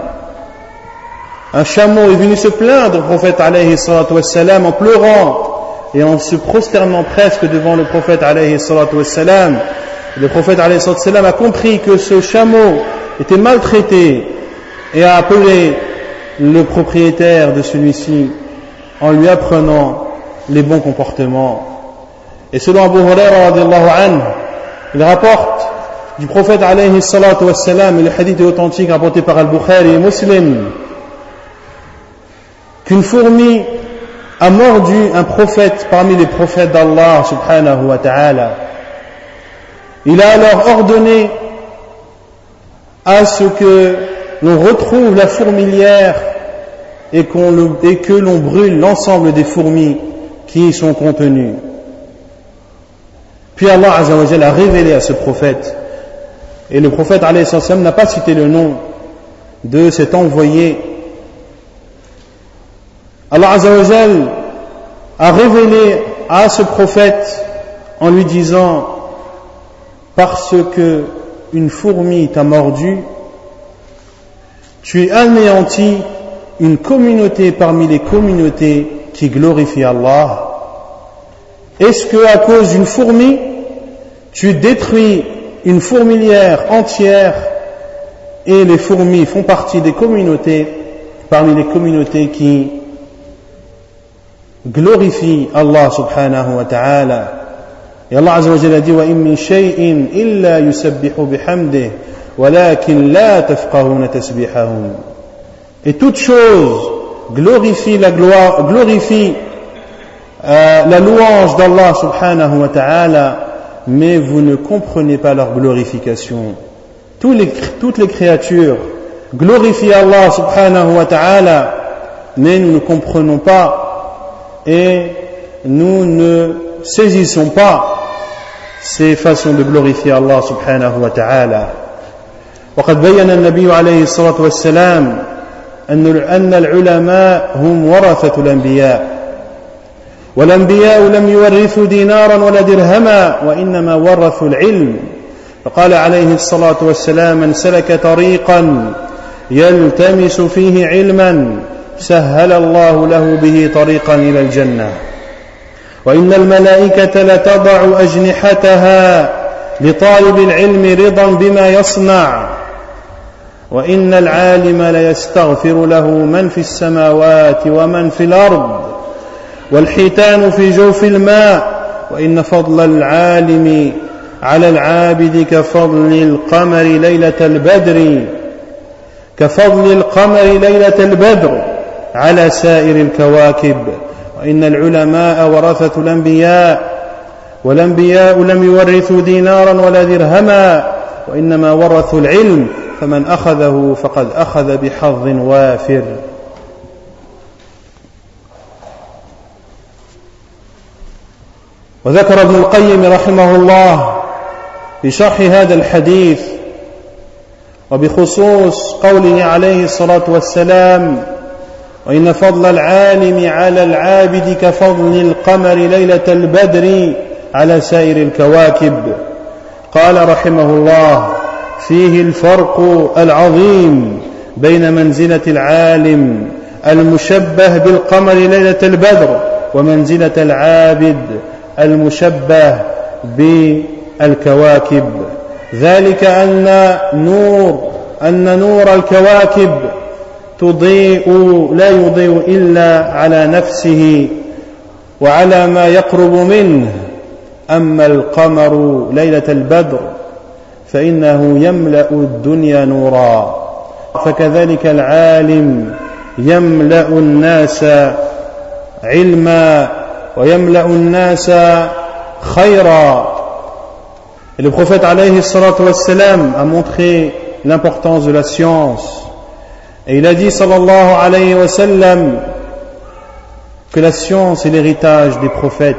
Un chameau est venu se plaindre au prophète alayhi wassalam, en pleurant et en se prosternant presque devant le prophète alayhi wassalam. Le prophète alayhi wassalam, a compris que ce chameau était maltraité et a appelé le propriétaire de celui-ci en lui apprenant les bons comportements. Et selon Abu Hurairah il rapporte du prophète alayhi salatu wassalam, et le hadith est authentique rapporté par Al-Bukhari et Muslim, qu'une fourmi a mordu un prophète parmi les prophètes d'Allah subhanahu wa ta'ala. Il a alors ordonné à ce que l'on retrouve la fourmilière et, que l'on brûle l'ensemble des fourmis qui y sont contenues. Puis Allah a révélé à ce prophète, et le prophète n'a pas cité le nom de cet envoyé. Allah a révélé à ce prophète en lui disant parce que une fourmi t'a mordu, tu es anéanti une communauté parmi les communautés qui glorifient Allah. Est-ce que à cause d'une fourmi, tu détruis une fourmilière entière et les fourmis font partie des communautés parmi les communautés qui glorifient Allah subhanahu wa ta'ala. Et Allah azza wa jalla dit wa min shay'in illa yusabbihu bihamdihi walakin la tafqahuna tasbihahum. Et toute chose glorifie la gloire, glorifie euh, la louange d'Allah subhanahu wa ta'ala, mais vous ne comprenez pas leur glorification. les, toutes les créatures glorifient Allah subhanahu wa ta'ala, mais nous ne comprenons pas et nous ne saisissons pas ces façons de glorifier Allah subhanahu wa ta'ala. وقد بين النبي عليه الصلاة والسلام أن العلماء هم ورثة الأنبياء والأنبياء لم يورثوا دينارا ولا درهما وإنما ورثوا العلم. فقال عليه الصلاة والسلام من سلك طريقا يلتمس فيه علما سهل الله له به طريقا إلى الجنة. وإن الملائكة لتضع أجنحتها لطالب العلم رضا بما يصنع. وإن العالم ليستغفر له من في السماوات ومن في الأرض. والحيتان في جوف الماء وإن فضل العالم على العابد كفضل القمر ليلة البدر. كفضل القمر ليلة البدر على سائر الكواكب. وإن العلماء ورثة الأنبياء والأنبياء لم يورثوا دينارا ولا درهما وإنما ورثوا العلم فمن أخذه فقد أخذ بحظ وافر. وذكر ابن القيم رحمه الله في شرح هذا الحديث وبخصوص قوله عليه الصلاة والسلام وإن فضل العالم على العابد كفضل القمر ليلة البدر على سائر الكواكب. قال رحمه الله فيه الفرق العظيم بين منزلة العالم المشبه بالقمر ليلة البدر ومنزلة العابد المشبه بالكواكب. ذلك أن نور أن نور الكواكب تضيء لا يضيء إلا على نفسه وعلى ما يقرب منه. أما القمر ليلة البدر فإنه يملأ الدنيا نورا. فكذلك العالم يملأ الناس علما ويملأ الناس خيرا Et le prophète alayhi salatu wassalam a montré l'importance de la science. Et il a dit sallallahu alayhi wa sallam que la science est l'héritage des prophètes.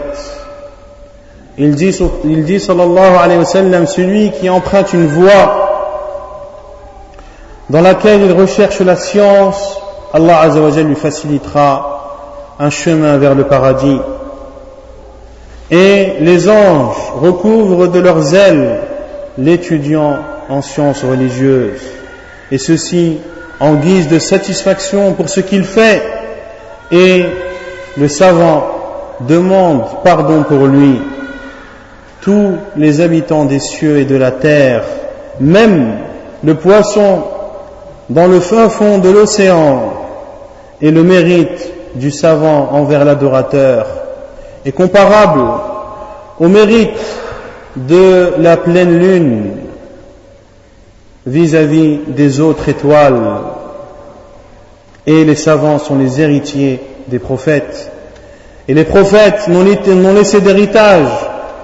Il dit, il dit sallallahu alayhi wa sallam, celui qui emprunte une voie dans laquelle il recherche la science, Allah azawajal lui facilitera un chemin vers le paradis. Et les anges recouvrent de leurs ailes l'étudiant en sciences religieuses. Et ceci en guise de satisfaction pour ce qu'il fait. Et le savant demande pardon pour lui tous les habitants des cieux et de la terre, même le poisson dans le fin fond de l'océan, et le mérite du savant envers l'adorateur est comparable au mérite de la pleine lune vis-à-vis des autres étoiles. Et les savants sont les héritiers des prophètes. Et les prophètes n'ont laissé d'héritage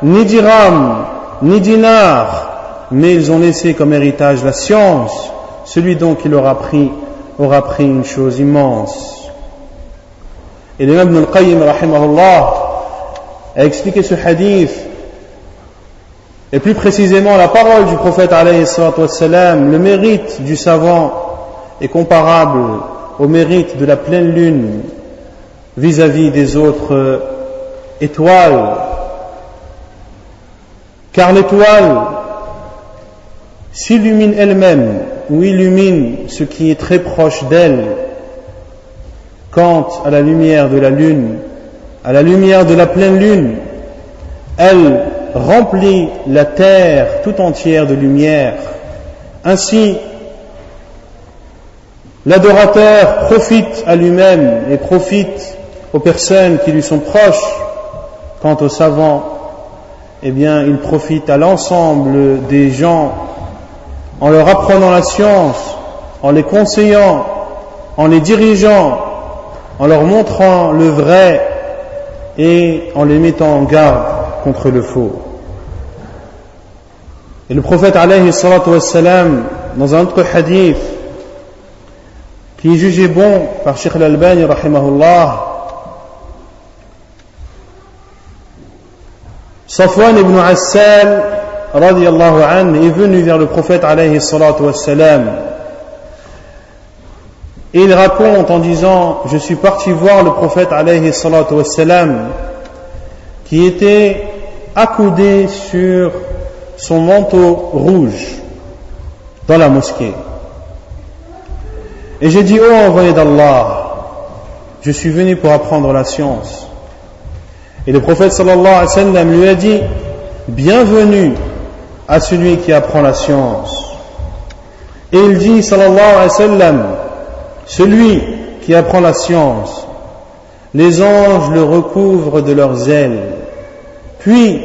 ni dirham, ni dinar, mais ils ont laissé comme héritage la science. Celui donc qui l'aura pris aura pris une chose immense. Et l'imam Ibn al-Qayyim, a expliqué ce hadith, et plus précisément la parole du prophète wassalam, le mérite du savant est comparable au mérite de la pleine lune vis-à-vis -vis des autres étoiles. Car l'étoile s'illumine elle-même ou illumine ce qui est très proche d'elle quant à la lumière de la lune, à la lumière de la pleine lune, elle remplit la terre tout entière de lumière. Ainsi, l'adorateur profite à lui-même et profite aux personnes qui lui sont proches. Quant aux savants, eh bien, il profite à l'ensemble des gens en leur apprenant la science, en les conseillant, en les dirigeant, en leur montrant le vrai et en les mettant en garde contre le faux. Et le prophète alayhi wassalam, dans un autre hadith, qui est jugé bon par Sheikh al-Albani rahimahullah, Safwan ibn Assal radiallahu anhu est venu vers le prophète alayhi wassalam et il raconte en disant je suis parti voir le prophète alayhi qui était accoudé sur son manteau rouge dans la mosquée. Et j'ai dit, oh envoyé d'Allah, je suis venu pour apprendre la science. Et le prophète lui a dit, bienvenue à celui qui apprend la science. Et il dit, sallallahu alayhi wa sallam, celui qui apprend la science, les anges le recouvrent de leurs ailes, puis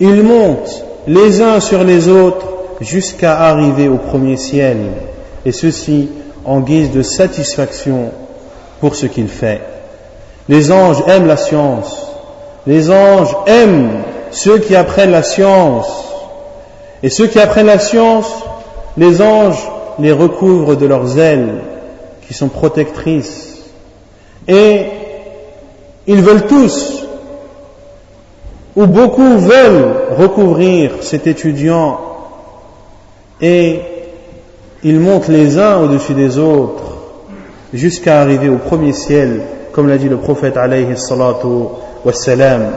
ils montent les uns sur les autres jusqu'à arriver au premier ciel, et ceci en guise de satisfaction pour ce qu'il fait. Les anges aiment la science, les anges aiment ceux qui apprennent la science, et ceux qui apprennent la science, les anges les recouvrent de leurs ailes qui sont protectrices, et ils veulent tous où beaucoup veulent recouvrir cet étudiant et ils montent les uns au-dessus des autres jusqu'à arriver au premier ciel, comme l'a dit le prophète alayhi salatu wassalam.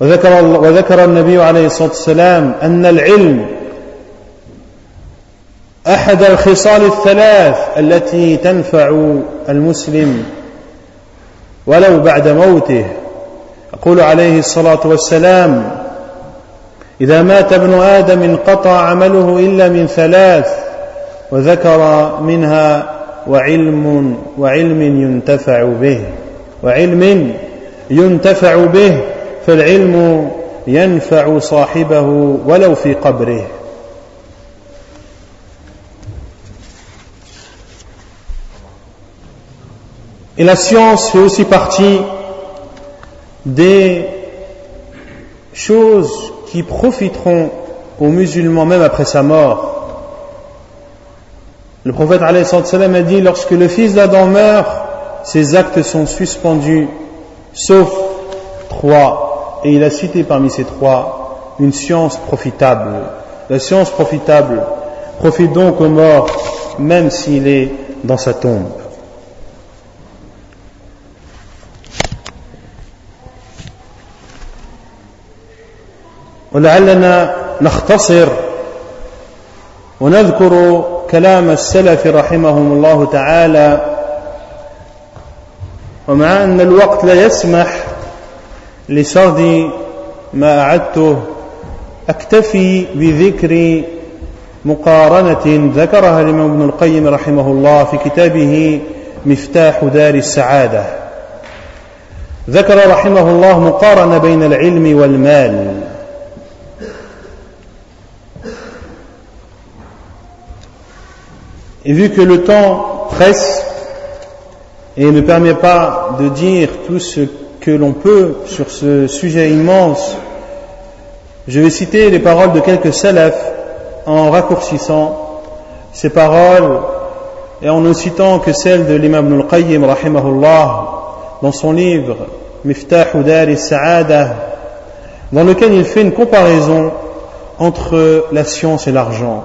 وذكر, وذكر النبي عليه الصلاة والسلام أن العلم أحد الخصال الثلاث التي تنفع المسلم ولو بعد موته. يقول عليه الصلاة والسلام إذا مات ابن آدم انقطع عمله إلا من ثلاث وذكر منها وعلم وعلم ينتفع به وعلم ينتفع به فالعلم ينفع صاحبه ولو في قبره. Et la science fait aussi partie des choses qui profiteront aux musulmans même après sa mort. Le prophète a dit lorsque le fils d'Adam meurt, ses actes sont suspendus, sauf trois. Et il a cité parmi ces trois une science profitable. La science profitable profite donc au mort, même s'il est dans sa tombe. ولعلنا نختصر ونذكر كلام السلف رحمهم الله تعالى. ومع أن الوقت لا يسمح لسرد ما أعدته أكتفي بذكر مقارنة ذكرها الإمام ابن القيم رحمه الله في كتابه مفتاح دار السعادة. ذكر رحمه الله مقارنة بين العلم والمال. Et vu que le temps presse et ne permet pas de dire tout ce que l'on peut sur ce sujet immense, je vais citer les paroles de quelques salafs en raccourcissant ces paroles et en ne citant que celles de l'imam al Qayyim rahimahullah dans son livre Miftah Dar Sa'ada dans lequel il fait une comparaison entre la science et l'argent.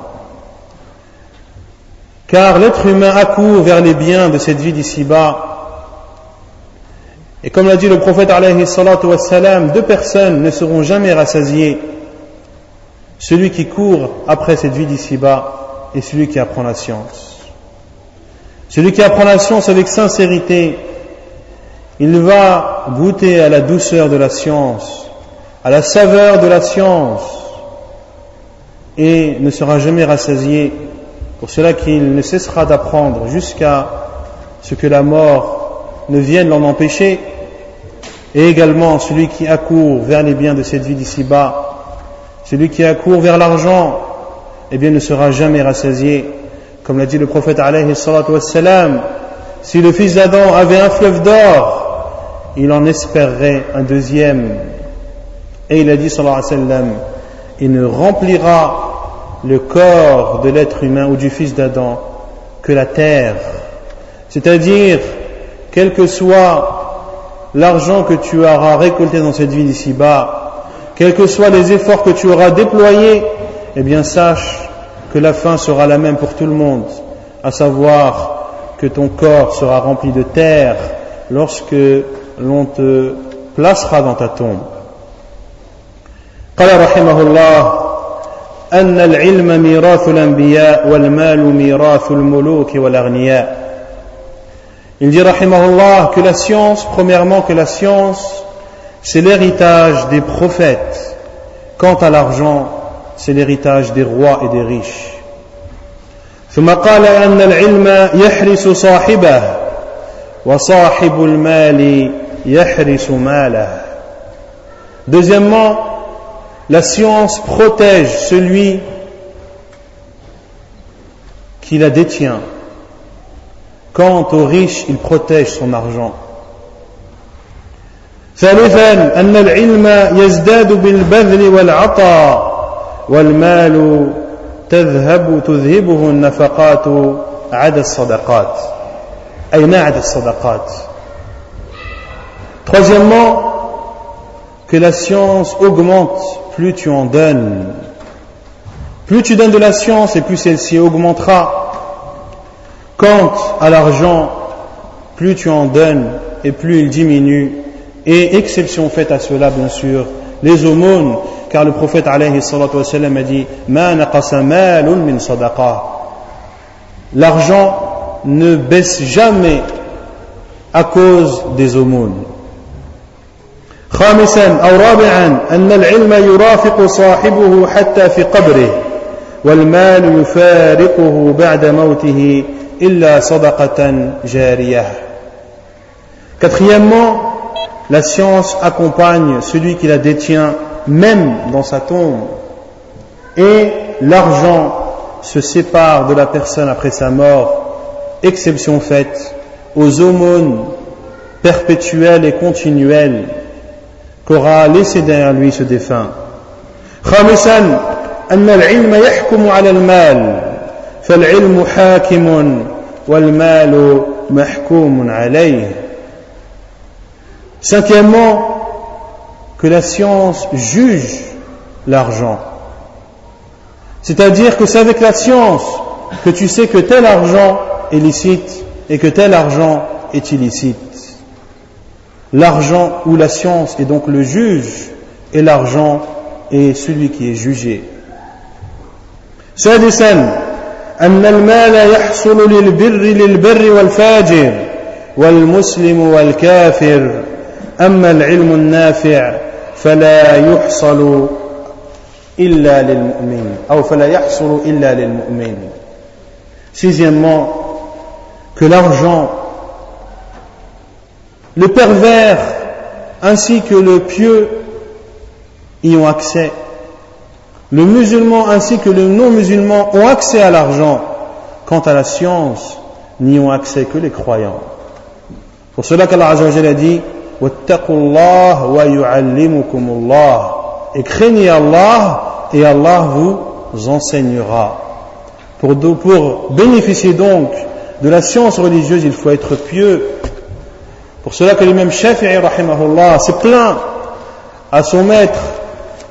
Car l'être humain accourt vers les biens de cette vie d'ici-bas Et comme l'a dit le prophète alayhi wassalam, deux personnes ne seront jamais rassasiées. Celui qui court après cette vie d'ici-bas et celui qui apprend la science. Celui qui apprend la science avec sincérité, il va goûter à la douceur de la science, à la saveur de la science, et ne sera jamais rassasié. Pour cela qu'il ne cessera d'apprendre jusqu'à ce que la mort ne vienne l'en empêcher et également celui qui accourt vers les biens de cette vie d'ici-bas, celui qui accourt vers l'argent, eh bien ne sera jamais rassasié. Comme l'a dit le prophète alayhi wassalam, si le fils d'Adam avait un fleuve d'or, il en espérerait un deuxième. Et il a dit sallallahu alayhi il ne remplira le corps de l'être humain ou du fils d'Adam que la terre. C'est-à-dire, quel que soit l'argent que tu auras récolté dans cette vie d'ici-bas, quels que soient les efforts que tu auras déployés, eh bien sache que la fin sera la même pour tout le monde, à savoir que ton corps sera rempli de terre lorsque l'on te placera dans ta tombe. قال رحمه الله أن العلم ميراث الأنبياء والمال ميراث الملوك والأغنياء Il dit, rahimahullah, que la science, premièrement, que la science, c'est l'héritage des prophètes. Quant à l'argent, c'est l'héritage des rois et des riches. ثم قال أن العلم يحرس صاحبه وصاحب المال يحرس ماله Deuxièmement, la science protège celui qui la détient Quant au riche, il protège son argent. ثالثا أن العلم يزداد بالبذل والعطاء والمال تذهب تذهبه النفقات عدا الصدقات أي ما عدا الصدقات Troisièmement, que la science augmente plus tu en donnes. Plus tu donnes de la science et plus celle-ci augmentera. Quant à l'argent, plus tu en donnes et plus il diminue. Et exception faite à cela, bien sûr, les aumônes, car le prophète alayhi a dit L'argent ne baisse jamais à cause des aumônes. خامسا أو رابعا أن العلم يرافق صاحبه حتى في قبره والمال يفارقه بعد موته illa sadaqatan jariyah. Quatrièmement, la science accompagne celui qui la détient même dans sa tombe. Et l'argent se sépare de la personne après sa mort, exception faite aux aumônes perpétuelles et continuelles qu'aura laissé derrière lui ce défunt. فالعلم حاكم والمال محكوم عليه Cinquièmement, que la science juge l'argent. C'est-à-dire que c'est avec la science que tu sais que tel argent est licite et que tel argent est illicite. L'argent ou la science est donc le juge et l'argent est celui qui est jugé. سادسا أن المال يحصل للبر للبر والفاجر والمسلم والكافر أما العلم النافع فلا يحصل إلا للمؤمن أو فلا يحصل إلا للمؤمن Sixièmement, que l'argent, le pervers ainsi que le pieux y ont accès le musulman ainsi que le non-musulman ont accès à l'argent. Quant à la science, n'y ont accès que les croyants. Pour cela qu'Allah a dit et craignez Allah et Allah vous enseignera. Pour, pour bénéficier donc de la science religieuse, il faut être pieux. Pour cela que l'imam Shafi'i s'est plaint à son maître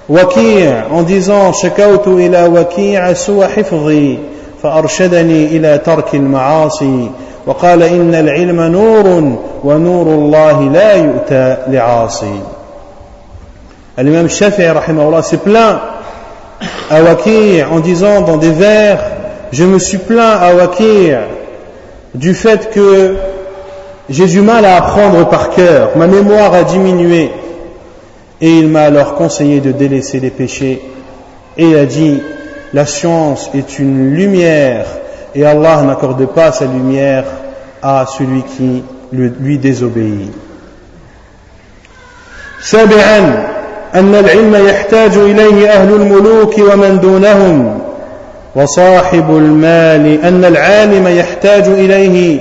وكيع en disant شكوت إلى وكيع سوء حفظي فأرشدني إلى ترك المعاصي وقال إن العلم نور ونور الله لا يؤتى لعاصي L'imam Shafi'i rahimahullah s'est plaint à Wakir en disant dans des vers Je me suis plaint à Wakir du fait que j'ai du mal à apprendre par cœur, ma mémoire a diminué. Et il m'a alors conseillé de délaisser les péchés et a dit La science est une lumière et Allah n'accorde pas sa lumière à celui qui lui désobéit. سابعا أن العلم يحتاج إليه أهل الملوك ومن دونهم وصاحب المال أن العالم يحتاج إليه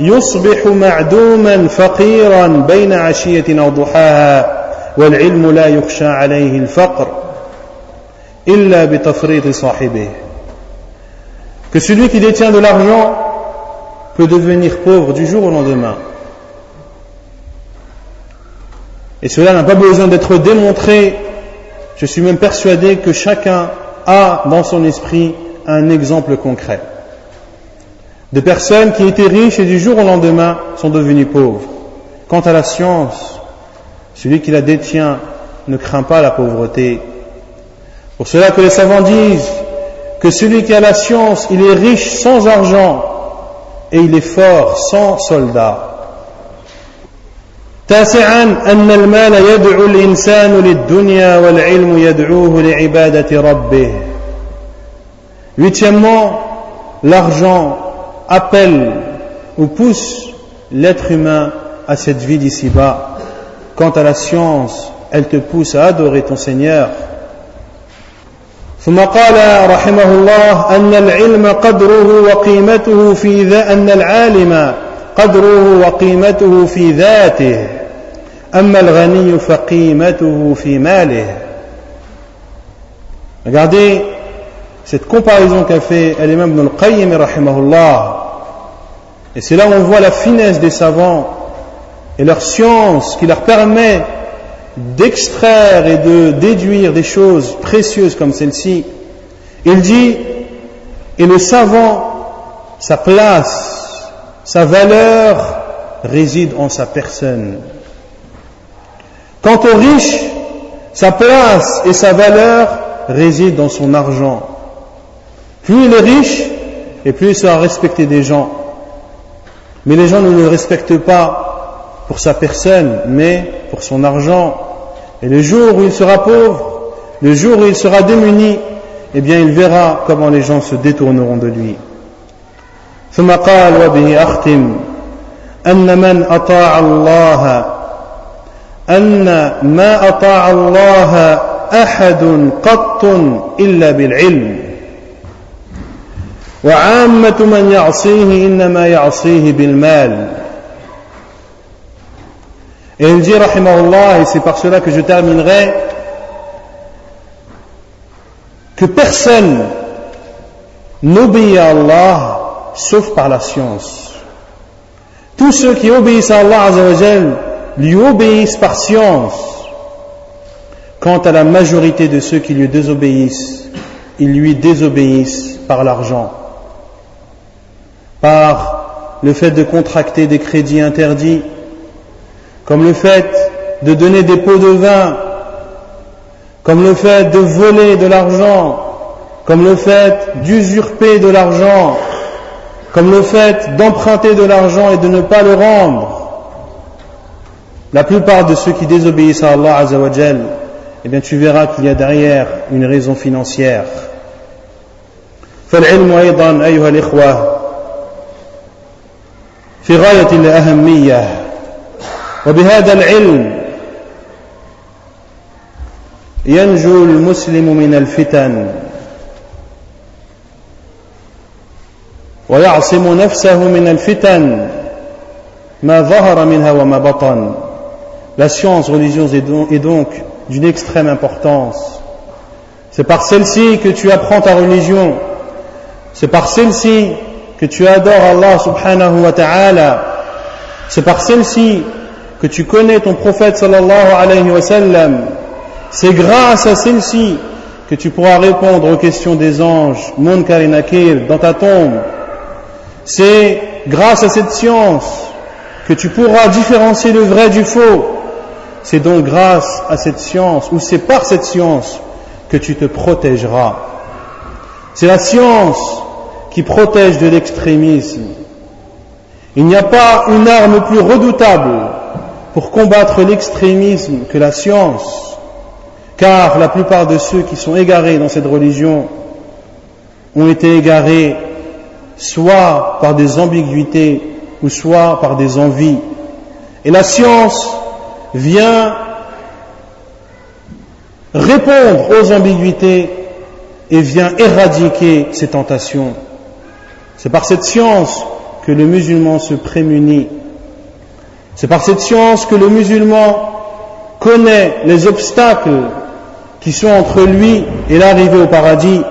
يصبح معدوما فقيرا بين عشية أو ضحاها والعلم لا يخشى عليه الفقر إلا بتفريط صاحبه que celui qui détient de l'argent peut devenir pauvre du jour au lendemain. Et cela n'a pas besoin d'être démontré. Je suis même persuadé que chacun a dans son esprit un exemple concret. De personnes qui étaient riches et du jour au lendemain sont devenues pauvres. Quant à la science, celui qui la détient ne craint pas la pauvreté. Pour cela que les savants disent que celui qui a la science, il est riche sans argent et il est fort sans soldats. تاسعا أن المال يدعو الإنسان للدنيا والعلم يدعوه لعبادة ربه Huitièmement, l'argent appelle ou pousse l'être humain à cette vie d'ici-bas. Quant à la science, elle te pousse à adorer ton Seigneur. ثم قال رحمه الله أن العلم قدره وقيمته في ذا أن العالم قدره وقيمته في ذاته أما الغني فقيمته في ماله Regardez cette comparaison qu'a fait l'imam Ibn al-Qayyim rahimahullah. et c'est là où on voit la finesse des savants et leur science qui leur permet d'extraire et de déduire des choses précieuses comme celle-ci, il dit, et le savant, sa place, sa valeur réside en sa personne. Quant au riche, sa place et sa valeur résident dans son argent. Plus il est riche, et plus il sera respecté des gens. Mais les gens ne le respectent pas pour sa personne, mais pour son argent. Et le jour où il sera pauvre, le jour où il sera démuni, eh bien il verra comment les gens se détourneront de lui. ثم قال وبه أختم أن من أطاع الله أن ما أطاع الله أحد قط إلا بالعلم وعامة من يعصيه إنما يعصيه بالمال Et il dit, rahimahullah, et c'est par cela que je terminerai, que personne n'obéit à Allah sauf par la science. Tous ceux qui obéissent à Allah Azzawajal lui obéissent par science. Quant à la majorité de ceux qui lui désobéissent, ils lui désobéissent par l'argent, par le fait de contracter des crédits interdits, comme le fait de donner des pots de vin, comme le fait de voler de l'argent, comme le fait d'usurper de l'argent, comme le fait d'emprunter de l'argent et de ne pas le rendre. La plupart de ceux qui désobéissent à Allah Azzawajal, eh bien tu verras qu'il y a derrière une raison financière. فالعلم أيضا أيها الإخوة في غاية الأهمية وبهذا العلم ينجو المسلم من الفتن ويعصم نفسه من الفتن ما ظهر منها وما بطن La science religieuse est donc d'une extrême importance. C'est par celle-ci que tu apprends ta religion. C'est par celle-ci que tu adores Allah subhanahu wa ta'ala. C'est par celle-ci que tu connais ton prophète sallallahu alayhi wa sallam. C'est grâce à celle-ci que tu pourras répondre aux questions des anges, Munkar et dans ta tombe. C'est grâce à cette science que tu pourras différencier le vrai du faux. C'est donc grâce à cette science, ou c'est par cette science, que tu te protégeras. C'est la science qui protège de l'extrémisme. Il n'y a pas une arme plus redoutable pour combattre l'extrémisme que la science, car la plupart de ceux qui sont égarés dans cette religion ont été égarés soit par des ambiguïtés ou soit par des envies. Et la science vient répondre aux ambiguïtés et vient éradiquer ces tentations. C'est par cette science que le musulman se prémunit. C'est par cette science que le musulman connaît les obstacles qui sont entre lui et l'arrivée au paradis.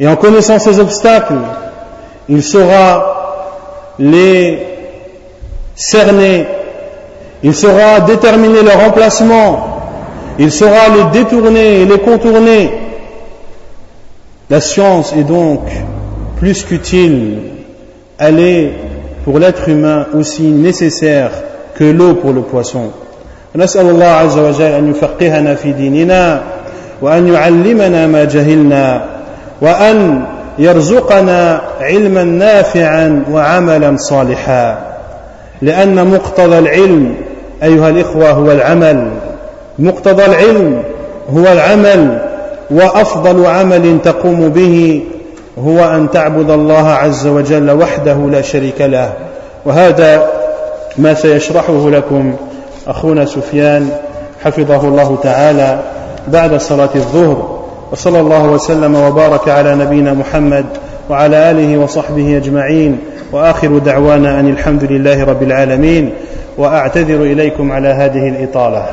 Et en connaissant ces obstacles, il saura les cerner, il saura déterminer leur emplacement, il saura les détourner et les contourner. La science est donc plus qu'utile, elle est pour l'être humain aussi nécessaire que l'eau pour le poisson. نسأل الله عز وجل أن يفقهنا في ديننا وأن يعلمنا ما جهلنا وأن يرزقنا علما نافعا وعملا صالحا لأن مقتضى العلم أيها الإخوة هو العمل مقتضى العلم هو العمل وأفضل عمل تقوم به هو أن تعبد الله عز وجل وحده لا شريك له. وهذا ما سيشرحه لكم أخونا سفيان حفظه الله تعالى بعد صلاة الظهر. وصلى الله وسلم وبارك على نبينا محمد وعلى آله وصحبه أجمعين. وآخر دعوانا أن الحمد لله رب العالمين. وأعتذر إليكم على هذه الإطالة.